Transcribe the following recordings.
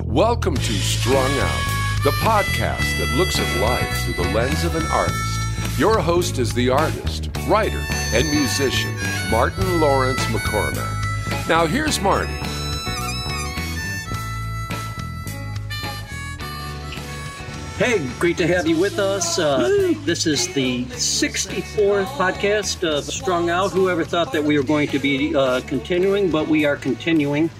Welcome to Strung Out, the podcast that looks at life through the lens of an artist. Your host is the artist, writer, and musician, Martin Lawrence McCormack. Now, here's Marty. Hey, great to have you with us. Uh, this is the 64th podcast of Strung Out. Whoever thought that we were going to be uh, continuing, but we are continuing.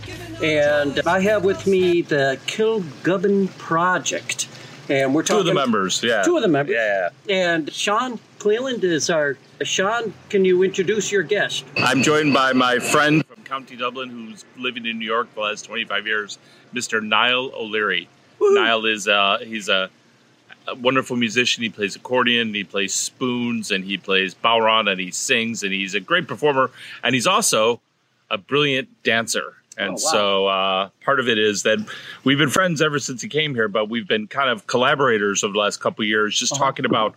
And I have with me the Kilgubbin Project. And we're Two talking of the members, yeah. Two of the members. Yeah. And Sean Cleland is our. Sean, can you introduce your guest? I'm joined by my friend from County Dublin who's living in New York for the last 25 years, Mr. Niall O'Leary. Niall is uh, he's a, a wonderful musician. He plays accordion, he plays spoons, and he plays bodhrán, and he sings, and he's a great performer. And he's also a brilliant dancer. And Oh, wow. so uh, part of it is that we've been friends ever since he came here, but we've been kind of collaborators over the last couple of years, just Uh-huh. talking about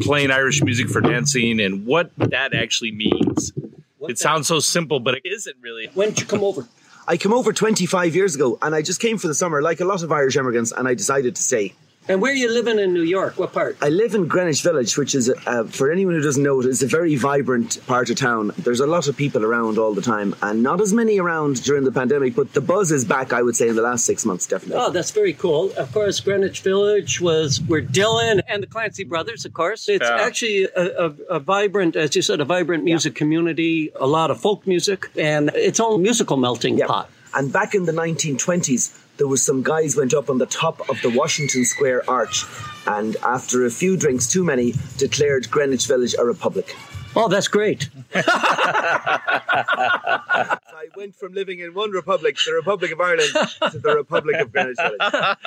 playing Irish music for dancing and what that actually means. What It the- sounds so simple, but it isn't really. When did you come over? I came over 25 years ago and I just came for the summer, like a lot of Irish immigrants, and I decided to stay. And where are you living in New York? What part? I live in Greenwich Village, which is, uh, for anyone who doesn't know it, is a very vibrant part of town. There's a lot of people around all the time, and not as many around during the pandemic, but the buzz is back, I would say, in the last six months, definitely. Oh, that's very cool. Of course, Greenwich Village was where Dylan and the Clancy brothers, of course. It's Yeah. actually a, a, a vibrant, as you said, a vibrant music community, a lot of folk music, and its own musical melting Yeah. pot. And back in the 1920s, there was some guys went up on the top of the Washington Square Arch, and after a few drinks too many, declared Greenwich Village a republic. Oh, that's great. I went from living in one republic, the Republic of Ireland, to the Republic of Greenwich Village.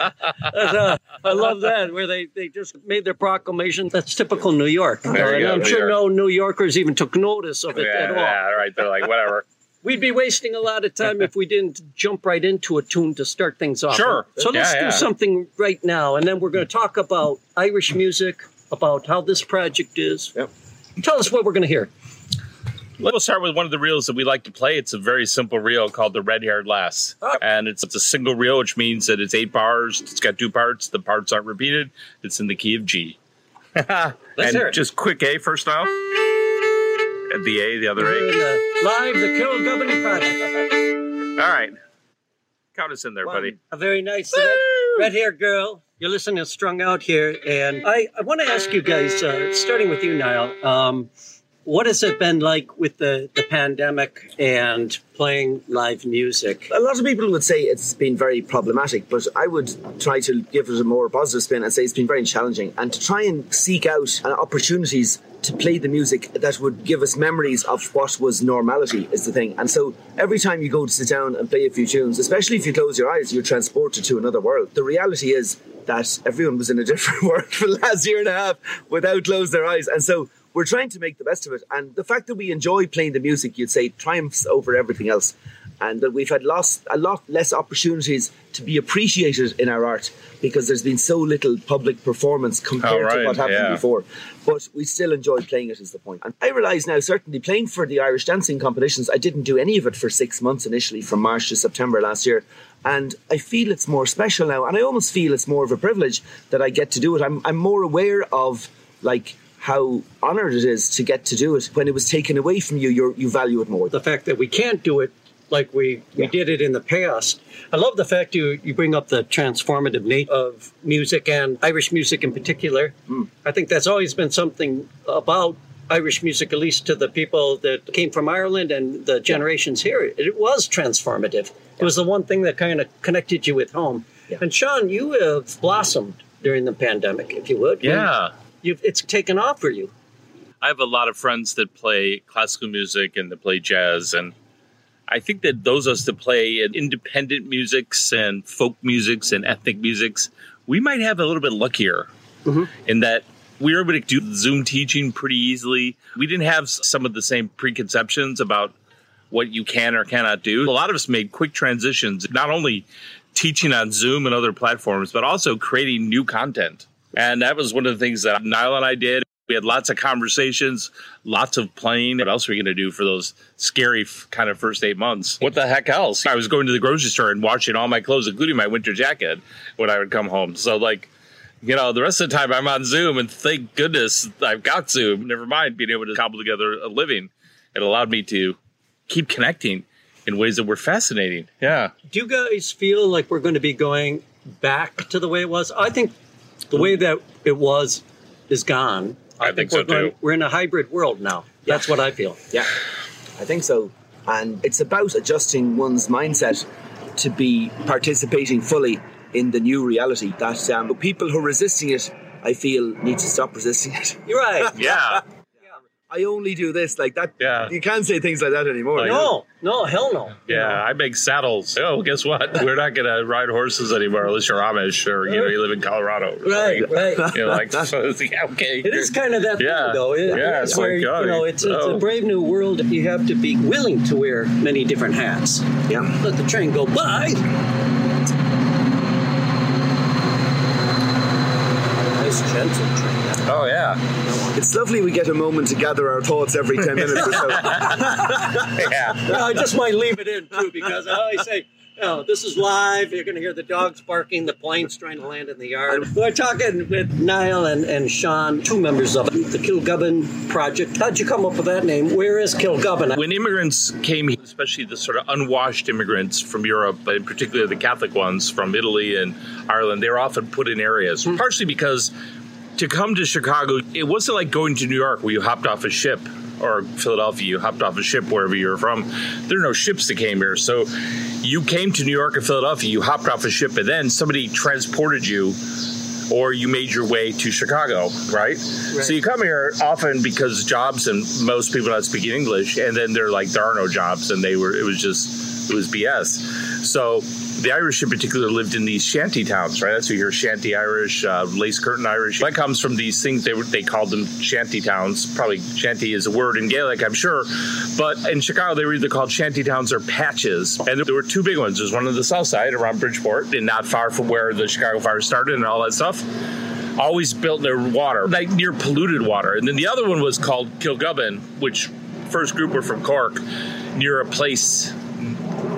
Uh, I love that, where they, they just made their proclamation. That's typical New York. There you and go, I'm New sure York. no New Yorkers even took notice of it Yeah, at all. yeah, right. They're like, whatever. We'd be wasting a lot of time if we didn't jump right into a tune to start things off. Sure. So let's Yeah, do yeah. something right now, and then we're going to talk about Irish music, about how this project is. Yep. Tell us what we're going to hear. Let's start with one of the reels that we like to play. It's a very simple reel called the Red Haired Lass. Oh. And it's, it's a single reel, which means that it's eight bars. It's got two parts. The parts aren't repeated. It's in the key of G. Let's and hear it. just quick A first off. And the A, the other A. the live the Kilgubbin Project. All right. Count us in there, buddy. A very nice red, red haired girl. You're listening to Strung Out here, and I, I want to ask you guys, uh, starting with you, Niall. Um, what has it been like with the, the pandemic and playing live music? A lot of people would say it's been very problematic, but I would try to give it a more positive spin and say it's been very challenging. And to try and seek out uh, opportunities to play the music that would give us memories of what was normality is the thing. And so every time you go to sit down and play a few tunes, especially if you close your eyes, you're transported to another world. The reality is that everyone was in a different world for the last year and a half without closing their eyes. And so we're trying to make the best of it. And the fact that we enjoy playing the music, you'd say, triumphs over everything else. And that we've had lost a lot less opportunities to be appreciated in our art because there's been so little public performance compared Oh, to what happened yeah. before. But we still enjoy playing it, is the point. And I realise now, certainly playing for the Irish dancing competitions, I didn't do any of it for six months initially, from March to September last year. And I feel it's more special now. And I almost feel it's more of a privilege that I get to do it. I'm, I'm more aware of, like, how honoured it is to get to do it. When it was taken away from you, you're, you value it more. the fact that we can't do it like we, we Yeah. did it in the past. I love the fact you, you bring up the transformative nature of music and Irish music in particular. Hmm. I think that's always been something about Irish music, at least to the people that came from Ireland and the generations here. It was transformative. It was the one thing that kind of connected you with home. Yeah. And Sean, you have blossomed during the pandemic, if you would. Yeah. You've, it's taken off for you. I have a lot of friends that play classical music and that play jazz, and I think that those of us that play independent musics and folk musics and ethnic musics, we might have a little bit luckier mm-hmm. in that we were able to do Zoom teaching pretty easily. We didn't have some of the same preconceptions about what you can or cannot do. A lot of us made quick transitions, not only teaching on Zoom and other platforms, but also creating new content. And that was one of the things that Niall and I did. We had lots of conversations, lots of playing. What else are we going to do for those scary kind of first eight months? What the heck else? I was going to the grocery store and washing all my clothes, including my winter jacket, when I would come home. So, like, you know, the rest of the time I'm on Zoom, and thank goodness I've got Zoom. Never mind being able to cobble together a living. It allowed me to keep connecting in ways that were fascinating. Yeah. Do you guys feel like we're going to be going back to the way it was? I think the way that it was is gone. I think so, we're going, too. We're in a hybrid world now. That's what I feel. Yeah, I think so. And it's about adjusting one's mindset to be participating fully in the new reality. That um, people who are resisting it, I feel, need to stop resisting it. You're right. Yeah. I only do this like that. Yeah. you can't say things like that anymore. Like- No, no, hell no. Yeah, I make saddles. Oh, guess what? We're not going to ride horses anymore unless you're Amish or you know you live in Colorado. Right, right. You're like, yeah, okay. It is kind of that Yeah. thing, though. It- Yeah, it's it's where like, oh, you know it's, it's oh. a brave new world. You have to be willing to wear many different hats. Yeah. Let the train go by. Nice gentle train. Oh yeah, It's lovely we get a moment to gather our thoughts every 10 minutes or so. yeah. No, I just might leave it in too because I always say, "No, this is live. You're going to hear the dogs barking, the planes trying to land in the yard." We're talking with Niall and, and Sean, two members of the Kilgubbin Project. How'd you come up with that name? Where is Kilgubbin? When immigrants came, especially the sort of unwashed immigrants from Europe, but in particular the Catholic ones from Italy and Ireland, they were often put in areas, hmm. partially because to come to Chicago, it wasn't like going to New York where you hopped off a ship or Philadelphia, you hopped off a ship wherever you're from. There are no ships that came here. So you came to New York or Philadelphia, you hopped off a ship, and then somebody transported you or you made your way to Chicago, right? So you come here often because jobs and most people are not speak English, and then they're like there are no jobs, and they were it was just it was BS. So the Irish in particular lived in these shanty towns, right? That's what you hear shanty Irish, uh, lace curtain Irish. That comes from these things they they called them shanty towns. Probably shanty is a word in Gaelic, I'm sure, but in Chicago they were either called shanty towns or patches, and there were two big ones. There's one on the south side around Bridgeport, and not far from where the Chicago fire started and all that stuff always built near water, like near polluted water. And then the other one was called Kilgubbin, which first group were from Cork, near a place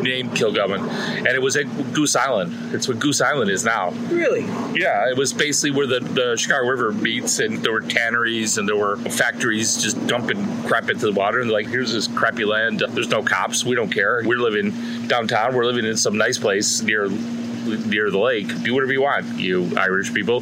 named Kilgubbin. And it was at Goose Island. It's what Goose Island is now. Really? Yeah, it was basically where the, the Chicago River meets, and there were tanneries and there were factories just dumping crap into the water. And like, here's this crappy land. There's no cops. We don't care. We're living downtown. We're living in some nice place near near the lake. Do whatever you want, you Irish people.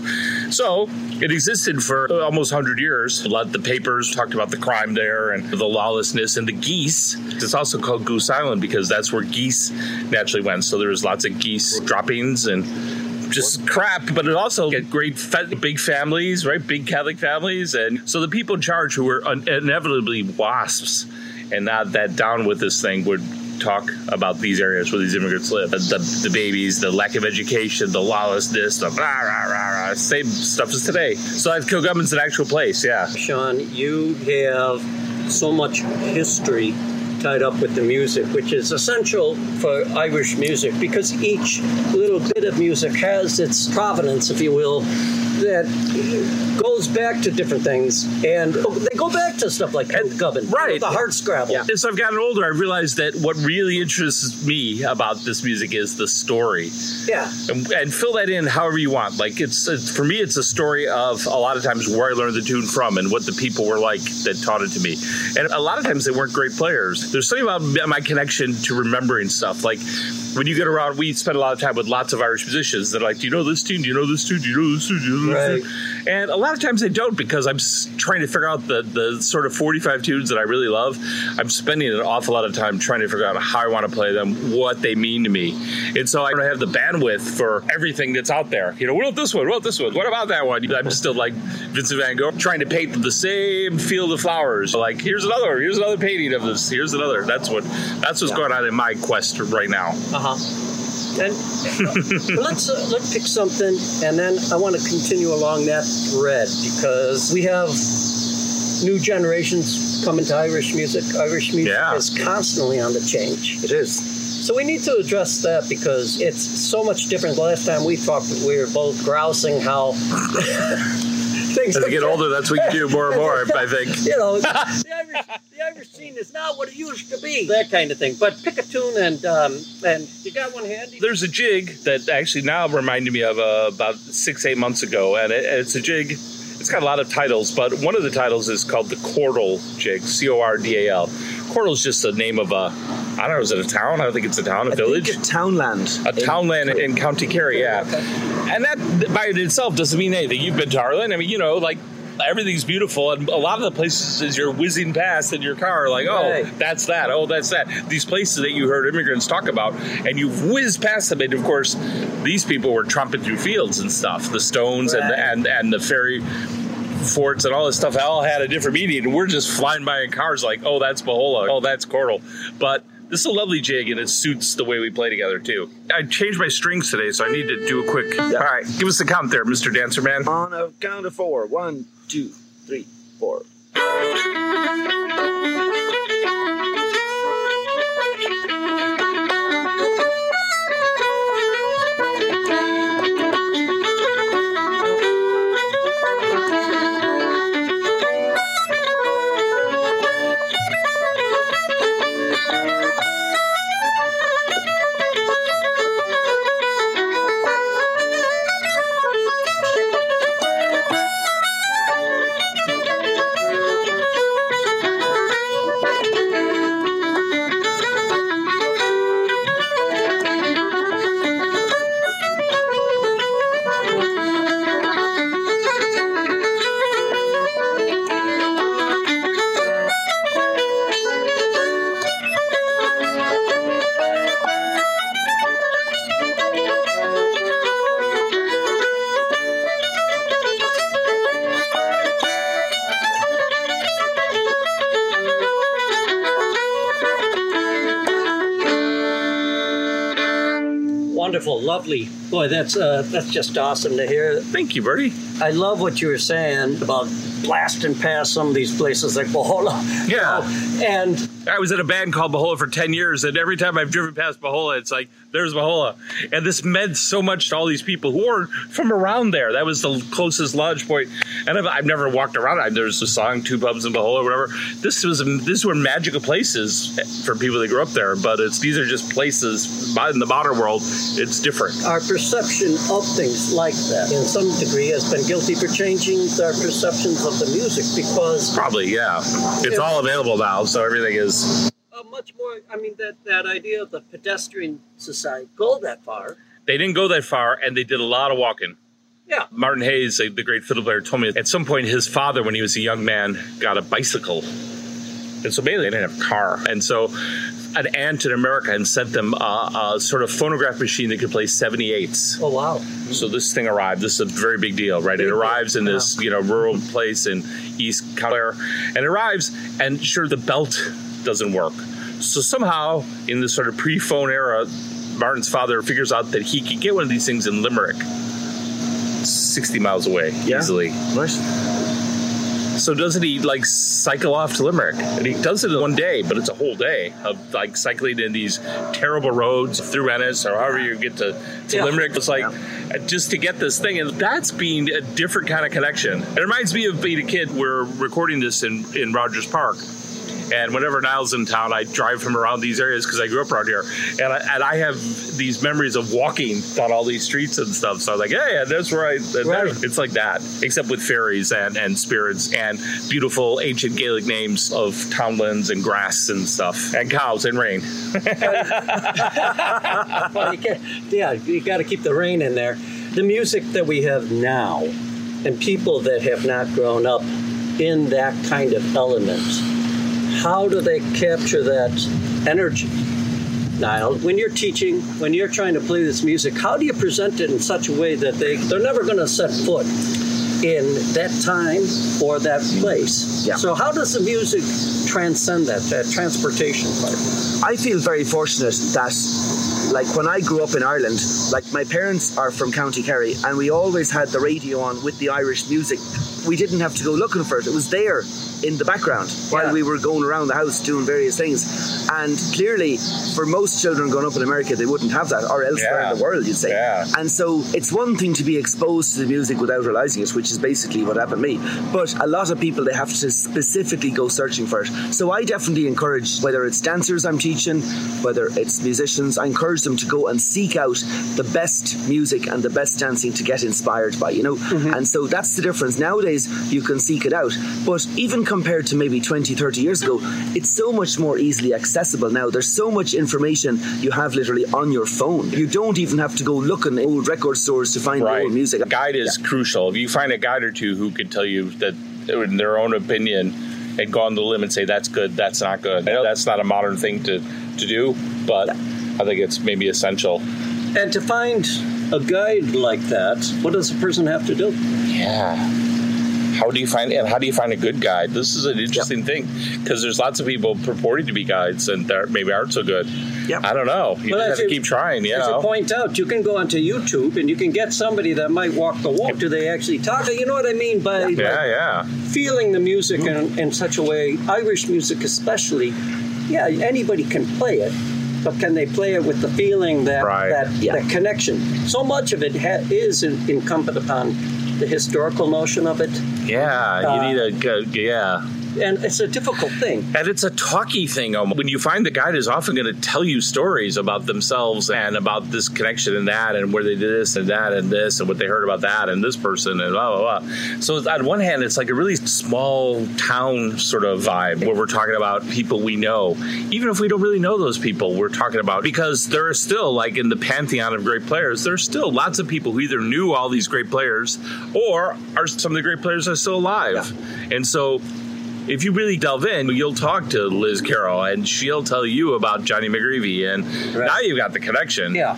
So it existed for almost 100 years. A lot of the papers talked about the crime there and the lawlessness and the geese. It's also called Goose Island because that's where geese naturally went. So there was lots of geese droppings and just crap, but it also get great, fa- big families, right? Big Catholic families, and so the people in charge who were un- inevitably wasps, and not that down with this thing would talk about these areas where these immigrants live. The, the, babies, the lack of education, the lawlessness, the rah, rah, rah, rah, same stuff as today. So I've Kilgubbin's an actual place, yeah. Sean, you have so much history tied up with the music, which is essential for Irish music because each little bit of music has its provenance, if you will, that goes back to different things. And they go back to stuff like Gubbin, right. the hard scrabble. As I've gotten older, I realized that what really interests me about this music is the story. Yeah. and, and fill that in however you want. Like it's, it's for me, it's a story of a lot of times where I learned the tune from and what the people were like that taught it to me. And a lot of times they weren't great players. There's something about my connection to remembering stuff. Like when you get around, we spend a lot of time with lots of Irish musicians They're like, do you know this tune? Do you know this tune? Do you know this tune? Do you know Right. And a lot of times they don't because I'm trying to figure out the, the sort of 45 tunes that I really love. I'm spending an awful lot of time trying to figure out how I want to play them, what they mean to me. And so I don't have the bandwidth for everything that's out there. You know, what about this one? What about this one? What about that one? I'm still like Vincent van Gogh trying to paint the same field of flowers. Like, here's another, here's another painting of this, here's another. That's what, that's what's going on in my quest right now. Uh huh. And let's uh, let's pick something, and then I want to continue along that thread because we have new generations coming to Irish music. Irish music Yeah. is constantly on the change. It is. So we need to address that because it's so much different. The last time we talked, we were both grousing how things. As like we get older, that's what you do more and more. I think. You know, the Irish, the Irish scene is not what it used to be. That kind of thing. But pick a tune and um, and you got one handy. There's a jig that actually now reminded me of uh, about six, eight months ago, and it, it's a jig. It's got a lot of titles, but one of the titles is called the Cordal jig, C O R D A L. Cordal is just the name of a, I don't know, is it a town? I don't think it's a town, a I village. think a townland. A in- townland in County Kerry, yeah. And that by itself doesn't mean anything. You've been to Ireland. I mean, you know, like everything's beautiful, and a lot of the places as you're whizzing past in your car, like, oh, Right. that's that, oh, that's that. These places that you heard immigrants talk about, and you've whizzed past them, and of course, these people were trumping through fields and stuff. The Stones and Right. and and the ferry forts and all this stuff all had a different meaning. And we're just flying by in cars, like, oh, that's Bohola, oh, that's Cordal, but. This is a lovely jig, and it suits the way we play together too. I changed my strings today, so I need to do a quick. All right, give us a count there, Mister Dancer Man. On a count of four. One, two, three, four. Lovely. Boy, that's uh, that's just awesome to hear. Thank you, Bertie. I love what you were saying about blasting past some of these places like Bohola. you Yeah. know, and I was in a band called Bohola for 10 years, and every time I've driven past Bohola, it's like, there's Bohola. And this meant so much to all these people who are from around there. That was the closest lodge point. And I've, I've never walked around. I, there's a song, Two Pubs in Bohola, whatever. This was these were magical places for people that grew up there, but it's these are just places. In the modern world, it's different. our perception of things like that, in some degree, has been guilty for changing our perceptions of the music because Probably, yeah. It's all available now, so everything is. Uh, much more. I mean, that that idea of the pedestrian society go that far. They didn't go that far, and they did a lot of walking. Yeah, Martin Hayes, the great fiddle player, told me at some point his father, when he was a young man, got a bicycle. And so mainly they didn't have a car. And so an aunt in America and sent them a, a sort of phonograph machine that could play 78s. Oh wow! So this thing arrived. This is a very big deal, right? It arrives in this, you know, rural place in East Clare, and it arrives, and sure, the belt doesn't work. So somehow, in this sort of pre-phone era, Martin's father figures out that he could get one of these things in Limerick, sixty miles away, Yeah. easily. Right. So doesn't he like cycle off to Limerick? And he does it in one day, but it's a whole day of like cycling in these terrible roads through Ennis or however you get to, to Yeah. Limerick. It's like uh, just to get this thing, and that's being a different kind of connection. It reminds me of being a kid. We're recording this in in Rogers Park. And whenever Niall's in town, I drive him around these areas because I grew up around here, and I, and I have these memories of walking down all these streets and stuff. So I was like, yeah, yeah, that's right. And Right. It's like that, except with fairies and, and spirits and beautiful ancient Gaelic names of townlands and grass and stuff, and cows and rain. Well, you can't, yeah, you got to keep the rain in there. The music that we have now, and people that have not grown up in that kind of element, how do they capture that energy? Niall, when you're teaching, when you're trying to play this music, how do you present it in such a way that they, they're never going to set foot in that time or that place? Yeah. So, how does the music transcend that, that transportation part? I feel very fortunate that like when I grew up in Ireland, like my parents are from County Kerry, and we always had the radio on with the Irish music. We didn't have to go looking for it; it was there in the background while Yeah. we were going around the house doing various things. And clearly, for most children growing up in America, they wouldn't have that, or elsewhere Yeah. in the world, you'd say. Yeah. And so it's one thing to be exposed to the music without realizing it, which is basically what happened to me. But a lot of people, they have to specifically go searching for it. So I definitely encourage, whether it's dancers I'm teaching, whether it's musicians, I encourage them to go and seek out the best music and the best dancing to get inspired by, you know? Mm-hmm. And so that's the difference. Nowadays, you can seek it out. But even compared to maybe 20, 30 years ago, it's so much more easily accessible now. There's so much information you have literally on your phone. You don't even have to go looking in old record stores to find Right. old music. Guide is crucial. If you find a guide or two who could tell you that, in their own opinion, and go on the limb and say that's good, that's not good. I know that's not a modern thing to, to do, but I think it's maybe essential. And to find a guide like that, what does a person have to do? Yeah. How do you find and how do you find a good guide? This is an interesting thing because there's lots of people purporting to be guides and they maybe aren't so good. Yep. I don't know. You Well, just have to keep trying. You As you point out, you can go onto YouTube and you can get somebody that might walk the walk. Do they actually talk? You know what I mean by, by Yeah, yeah. feeling the music mm-hmm. in, in such a way, Irish music especially. Yeah, anybody can play it, but can they play it with the feeling that Right. that, Yeah. that connection? So much of it ha- is in, incumbent upon the historical notion of it, Yeah, Uh, you need a good, yeah. And it's a difficult thing. And it's a talky thing. When you find the guide is often going to tell you stories about themselves and about this connection and that, and where they did this and that and this, and what they heard about that and this person and blah blah blah. So on one hand, it's like a really small town sort of vibe where we're talking about people we know, even if we don't really know those people. We're talking about because there are still like in the pantheon of great players, there's still lots of people who either knew all these great players or are some of the great players are still alive, and so if you really delve in, you'll talk to Liz Carroll and she'll tell you about Johnny McGreevy, and Right. now you've got the connection. Yeah.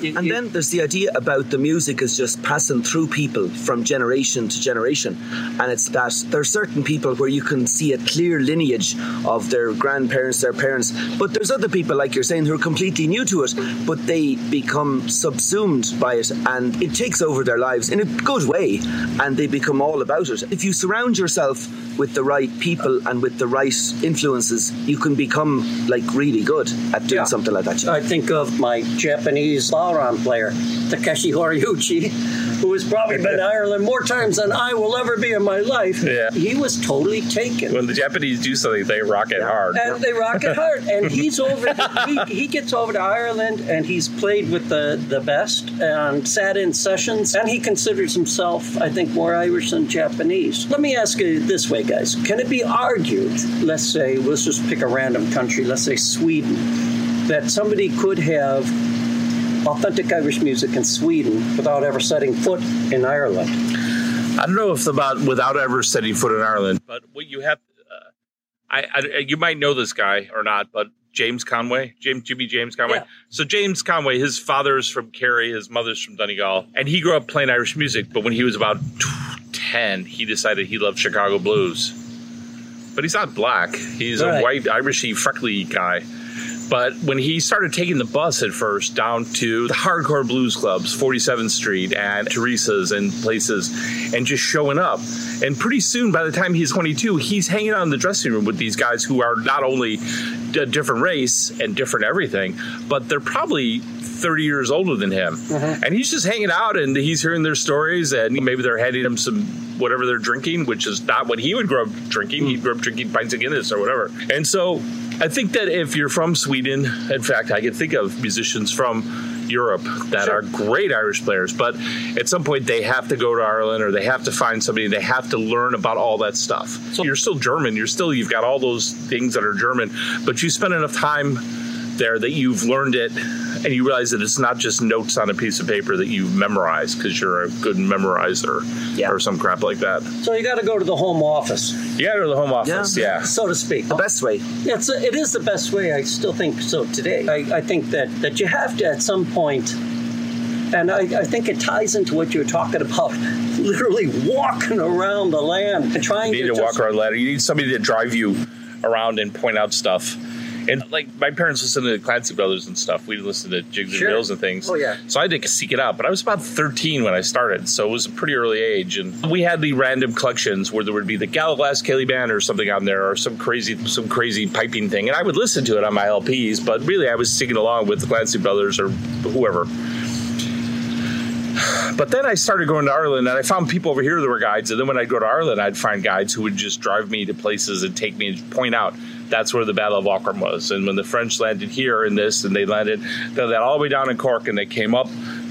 You- And you- then there's the idea about the music is just passing through people from generation to generation. And it's that there are certain people where you can see a clear lineage of their grandparents, their parents. But there's other people, like you're saying, who are completely new to it, but they become subsumed by it and it takes over their lives in a good way and they become all about it. If you surround yourself with the right people and with the right influences, you can become like really good at doing Yeah. something like that. I think of my Japanese bodhrán player, Takeshi Horiuchi, who has probably been to Ireland more times than I will ever be in my life. Yeah. He was totally taken. When the Japanese do something, they rock it hard. and they rock it hard. And he's over. The, he, he gets over to Ireland, and he's played with the the best, and sat in sessions. And he considers himself, I think, more Irish than Japanese. Let me ask you this way, guys: Can it be argued? Let's say, let's just pick a random country. Let's say Sweden, that somebody could have authentic Irish music in Sweden without ever setting foot in Ireland. I don't know if about without ever setting foot in Ireland, but what you have, uh, I, I you might know this guy or not, but James Conway, James Jimmy James Conway. Yeah. So James Conway, his father's from Kerry, his mother's from Donegal, and he grew up playing Irish music. But when he was about ten, he decided he loved Chicago blues. But he's not black; he's Right. a white, Irishy, freckly guy. But when he started taking the bus at first down to the hardcore blues clubs, 47th Street and Teresa's and places, and just showing up, and pretty soon, by the time he's 22, he's hanging out in the dressing room with these guys who are not only a different race and different everything, but they're probably 30 years older than him. Mm-hmm. And he's just hanging out and he's hearing their stories, and maybe they're handing him some whatever they're drinking, which is not what he would grow up drinking. Mm. He grew up drinking pints of Guinness or whatever. And so I think that if you're from Sweden, in fact, I can think of musicians from Europe that Sure. are great Irish players, but at some point they have to go to Ireland or they have to find somebody, they have to learn about all that stuff. So you're still German, you're still, you've got all those things that are German, but you spend enough time there that you've learned it and you realize that it's not just notes on a piece of paper that you've memorized because you're a good memorizer Yeah. or some crap like that. So you got to go to the home office, You got to go to the home office, Yeah. yeah. so to speak. The best way. It's it is the best way. I still think so today. I, I think that that you have to at some point, and I, I think it ties into what you're talking about. Literally walking around the land and trying You need to, to walk just- around ladder. You need somebody to drive you around and point out stuff. And like my parents listened to the Clancy Brothers and stuff. We listened to Jigs Sure. and Reels and things. Oh, yeah. So I had to seek it out. But I was about 13 when I started, so it was a pretty early age. And we had the random collections where there would be the Gallowglass Céilí Band or something on there, or some crazy some crazy piping thing. And I would listen to it on my LPs, but really I was singing along with the Clancy Brothers or whoever. But then I started going to Ireland and I found people over here that were guides. And then when I'd go to Ireland, I'd find guides who would just drive me to places and take me and point out that's where the Battle of Aughrim was. And when the French landed here in this and they landed they landed all the way down in Cork and they came up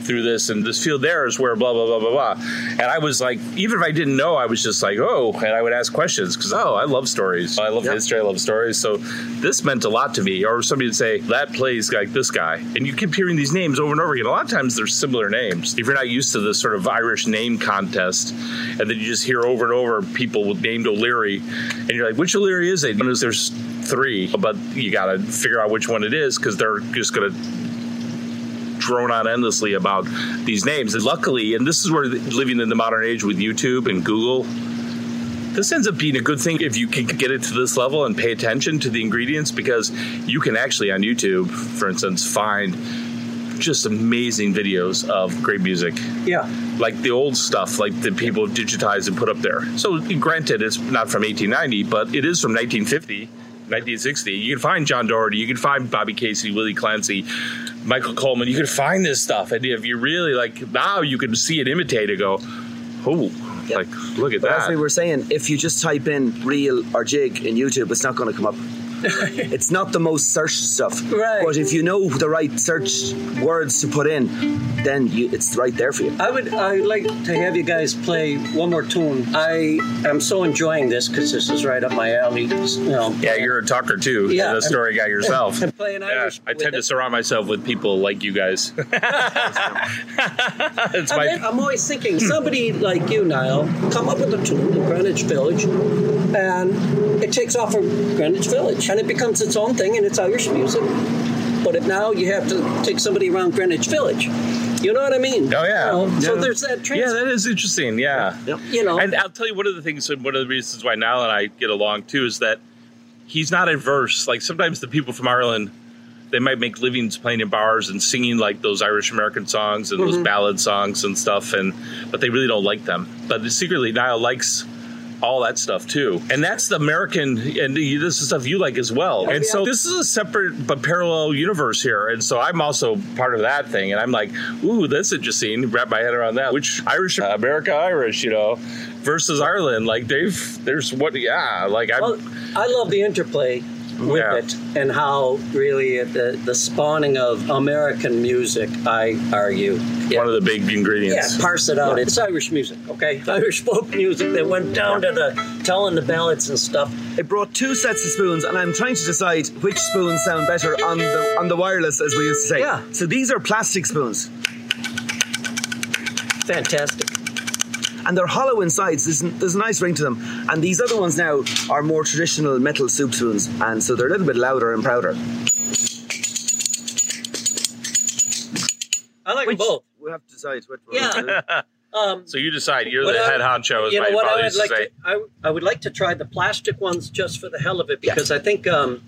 through this and this field there is where blah blah blah blah blah. And I was like, even if I didn't know, I was just like, oh, and I would ask questions because oh, I love stories. I love Yep. history. I love stories. So this meant a lot to me. Or somebody would say that plays like this guy, and you keep hearing these names over and over again. A lot of times they're similar names. If you're not used to this sort of Irish name contest, and then you just hear over and over people named O'Leary, and you're like, which O'Leary is it? And there's three, but you got to figure out which one it is because they're just going to drone on endlessly about these names. And luckily, and this is where living in the modern age with YouTube and Google, this ends up being a good thing if you can get it to this level and pay attention to the ingredients because you can actually on YouTube, for instance, find just amazing videos of great music Yeah. like the old stuff, like the people digitized and put up there. So, granted, it's not from 1890, but it is from 1950, 1960. You can find John Doherty, you can find Bobby Casey, Willie Clancy, Michael Coleman. You can find this stuff, and if you really like, now you can see it imitate and go, oh, Yep. like look at But as that. we were saying, if you just type in reel or jig in YouTube, it's not going to come up. It's not the most searched stuff. Right. But if you know the right search words to put in, then you, it's right there for you. I would I would like to have you guys play one more tune. I am so enjoying this because this is right up my alley. You know, yeah, you're a talker too. Yeah. You're a story guy yourself. And playing Yeah, Irish. I with tend to it. surround myself with people like you guys. it's I my mean, I'm always thinking somebody like you, Niall, come up with a tune in Greenwich Village, and it takes off from Greenwich Village, and it becomes its own thing, and it's Irish music. But if now you have to take somebody around Greenwich Village, you know what I mean? Oh, yeah. You know, So there's that. Trans- Yeah, that is interesting. Yeah. Yep. You know. And I'll tell you one of the things, and one of the reasons why Niall and I get along too is that he's not adverse. Like sometimes the people from Ireland, they might make livings playing in bars and singing like those Irish American songs and those mm-hmm. ballad songs and stuff, and but they really don't like them. But secretly, Niall likes all that stuff too, and that's the American, and this is stuff you like as well. and so this is a separate but parallel universe here, and so I'm also part of that thing, and I'm like, ooh, that's interesting. Wrap my head around that. Which Irish, uh, America, Irish, you know, versus Ireland, like they've there's what, yeah, like I'm. Well, I love the interplay with Yeah. it and how really the, the spawning of American music, I argue. one of the big Yeah, ingredients. parse it out. It's Irish music, okay? Irish folk music that went down to the telling the ballads and stuff. I brought two sets of spoons, and I'm trying to decide which spoons sound better on the on the wireless, as we used to say. Yeah. So these are plastic spoons, Fantastic. And they're hollow inside. So there's, there's a nice ring to them. And these other ones now are more traditional metal soup spoons, and so they're a little bit louder and prouder. I like them both. We have to decide which one. Yeah. Um, So you decide. You're What the I- head honcho, as you my know what I father would used to like say. to, I, I would like to try the plastic ones just for the hell of it because I think um,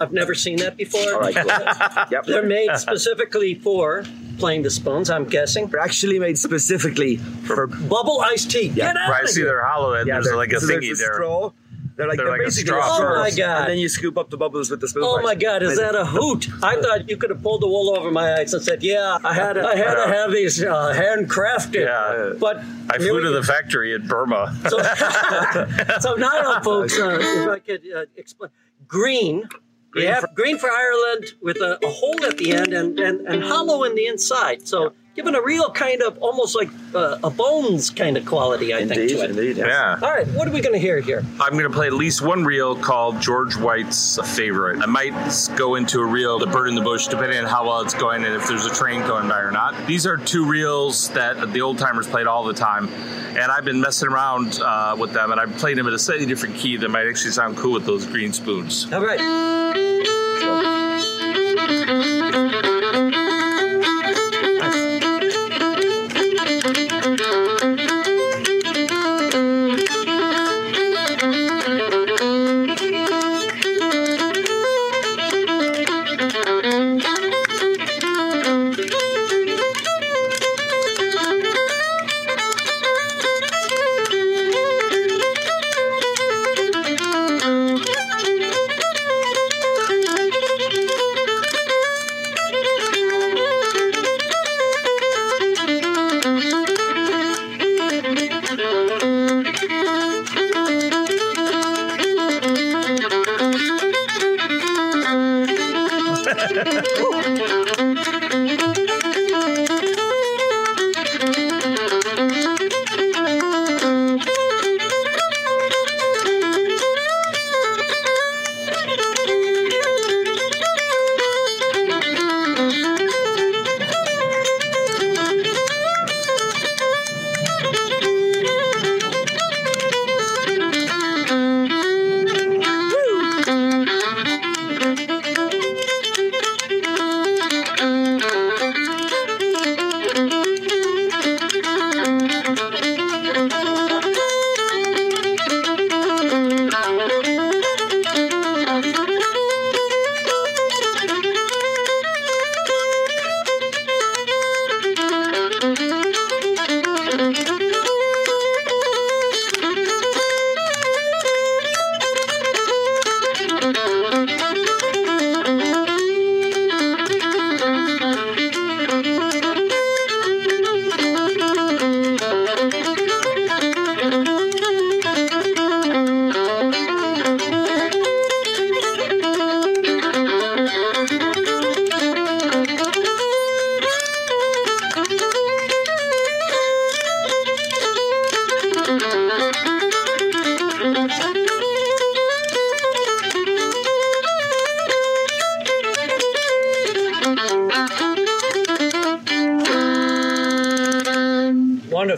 I've never seen that before. All right. Cool. yep. They're made specifically for playing the spoons, I'm guessing. They're actually made specifically for. Bubble iced tea. Get out Right, of see, they're hollow, and Yeah, there's like a so there's thingy a there. straw. They're like They're they're, like a basically straw. Oh my God. And then you scoop up the bubbles with the spoon. Oh my God! Is that a hoot? I thought you could have pulled the wool over my eyes and said, "Yeah, I had to, I had to have these uh, handcrafted." Yeah. But I flew to the factory in Burma. So, so now, folks, uh, if I could uh, explain, green. Green have for- green for Ireland with a, a hole at the end and, and, and hollow in the inside. So giving a real kind of almost like uh, a bones kind of quality, I Indeed, think, to it. indeed. Yes. yeah. All right, what are we going to hear here? I'm going to play at least one reel called George White's Favorite. I might go into a reel, The Bird in the Bush, depending on how well it's going and if there's a train going by or not. These are two reels that the old timers played all the time. And I've been messing around uh, with them, and I've played them at a slightly different key that might actually sound cool with those green spoons. All right.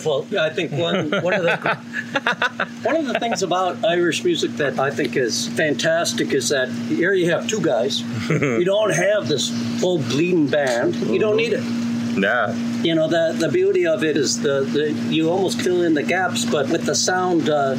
Wonderful. I think one one of the one of the things about Irish music that I think is fantastic is that here you have two guys. you don't have this full bleeding band. You don't need it. Yeah. You know the the beauty of it is the, the you almost fill in the gaps, but with the sound. Uh,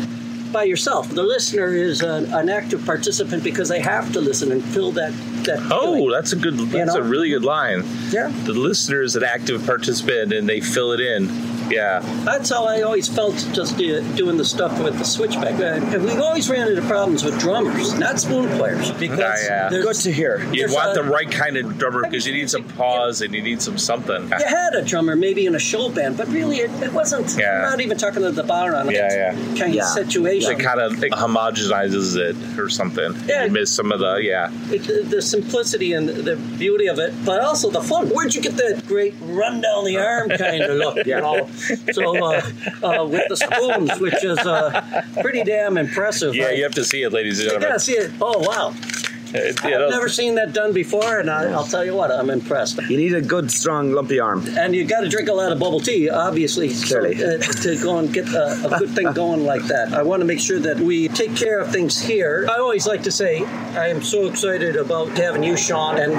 by yourself. The listener is an, an active participant because they have to listen and fill that. that Oh, feeling. that's a good. That's know? a really good line. yeah. The listener is an active participant, and they fill it in. Yeah. That's how I always felt just doing the stuff with the switchback. And we always ran into problems with drummers, not spoon players, because Ah, yeah. Good to hear. You want a- the right kind of drummer because you need some pause and you need some something. You had a drummer maybe in a show band, but really it, it wasn't. Yeah. I'm not even talking to the bar on Yeah, it yeah. kind Yeah. of situation. It kind of homogenizes it or something. Yeah. You miss some of the yeah. It, the, the simplicity and the beauty of it, but also the fun. Where'd you get that great run down the arm kind of look? You know, so uh, uh, with the spoons, which is uh, pretty damn impressive. Yeah, I- you have to see it, ladies and gentlemen. You gotta see it. Oh wow! It- you I've never seen that done before, and I, I'll tell you what, I'm impressed. You need a good, strong, lumpy arm. And you've got to drink a lot of bubble tea, obviously, so, uh, to go and get a, a good thing going like that. I want to make sure that we take care of things here. I always like to say I am so excited about having you, Sean, and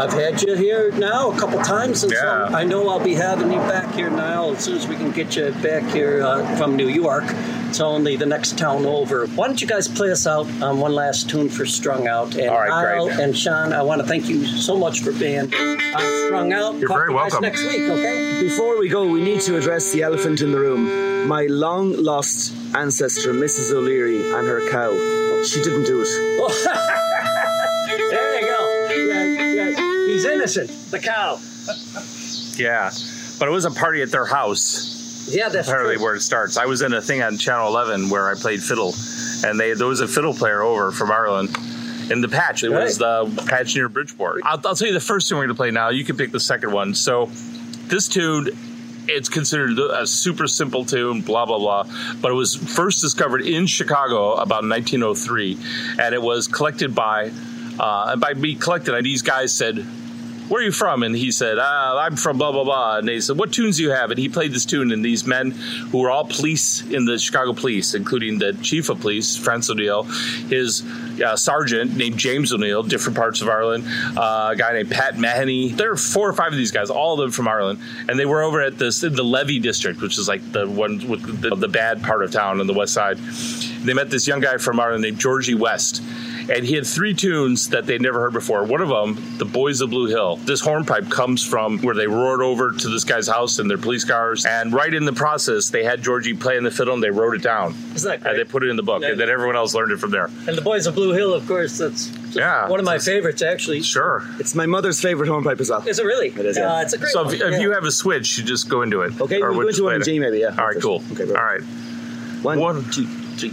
I've had you here now a couple times, and Yeah. so I know I'll be having you back here now as soon as we can get you back here uh, from New York. It's only the next town over. Why don't you guys play us out on one last tune for Strung Out? And All right, Al great. and Sean, I want to thank you so much for being on Strung Out. You're Talk very to you guys welcome. Next week, okay? Before we go, we need to address the elephant in the room. My long lost ancestor, Mrs. O'Leary, and her cow. She didn't do it. there you go. Yeah, yeah. He's innocent. The cow. yeah. But it was a party at their house. Yeah, that's apparently true. where it starts. I was in a thing on Channel 11 where I played fiddle, and they there was a fiddle player over from Ireland. In the patch, it was the patch near Bridgeport. I'll, I'll tell you the first tune we're going to play now. You can pick the second one. So, this tune, it's considered a super simple tune, blah blah blah. But it was first discovered in Chicago about 1903, and it was collected by, uh, and by me collected, these guys said, where are you from? And he said, uh, I'm from blah, blah, blah. And they said, what tunes do you have? And he played this tune. And these men who were all police in the Chicago police, including the chief of police, Francis O'Neill, his uh, sergeant named James O'Neill, different parts of Ireland, uh, a guy named Pat Mahoney. There were four or five of these guys, all of them from Ireland. And they were over at this, the Levee district, which is like the one with the, the bad part of town on the west side. They met this young guy from Ireland named Georgie West and he had three tunes that they'd never heard before. One of them, "The Boys of Blue Hill." This hornpipe comes from where they roared over to this guy's house in their police cars, and right in the process, they had Georgie playing the fiddle, and they wrote it down, Isn't that and they put it in the book, Yeah. and then everyone else learned it from there. And the Boys of Blue Hill, of course, that's Yeah. one of my favorites, actually. Sure. It's my mother's favorite hornpipe as well. Is it really? It is, yeah. Uh, it's a great So one. if, if yeah. you have a switch, you just go into it. Okay, Or we'll we'll go just into one in. G maybe, yeah. All right, cool. Okay, great. All right. One, One. two, three.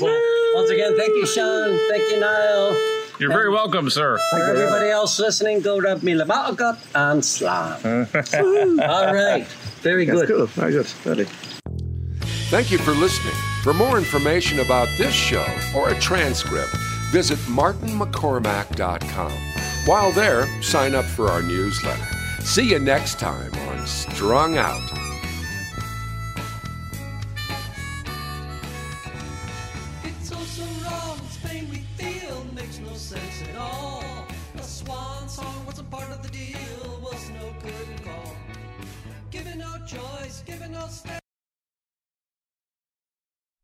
Wonderful. Once again, thank you, Sean. Thank you, Niall. You're very welcome, sir. For everybody else listening, go to Milamaogot and Slam. All right. Very That's good. cool. Very good. Really. Thank you for listening. For more information about this show or a transcript, visit martinmccormack.com. While there, sign up for our newsletter. See you next time on Strung Out.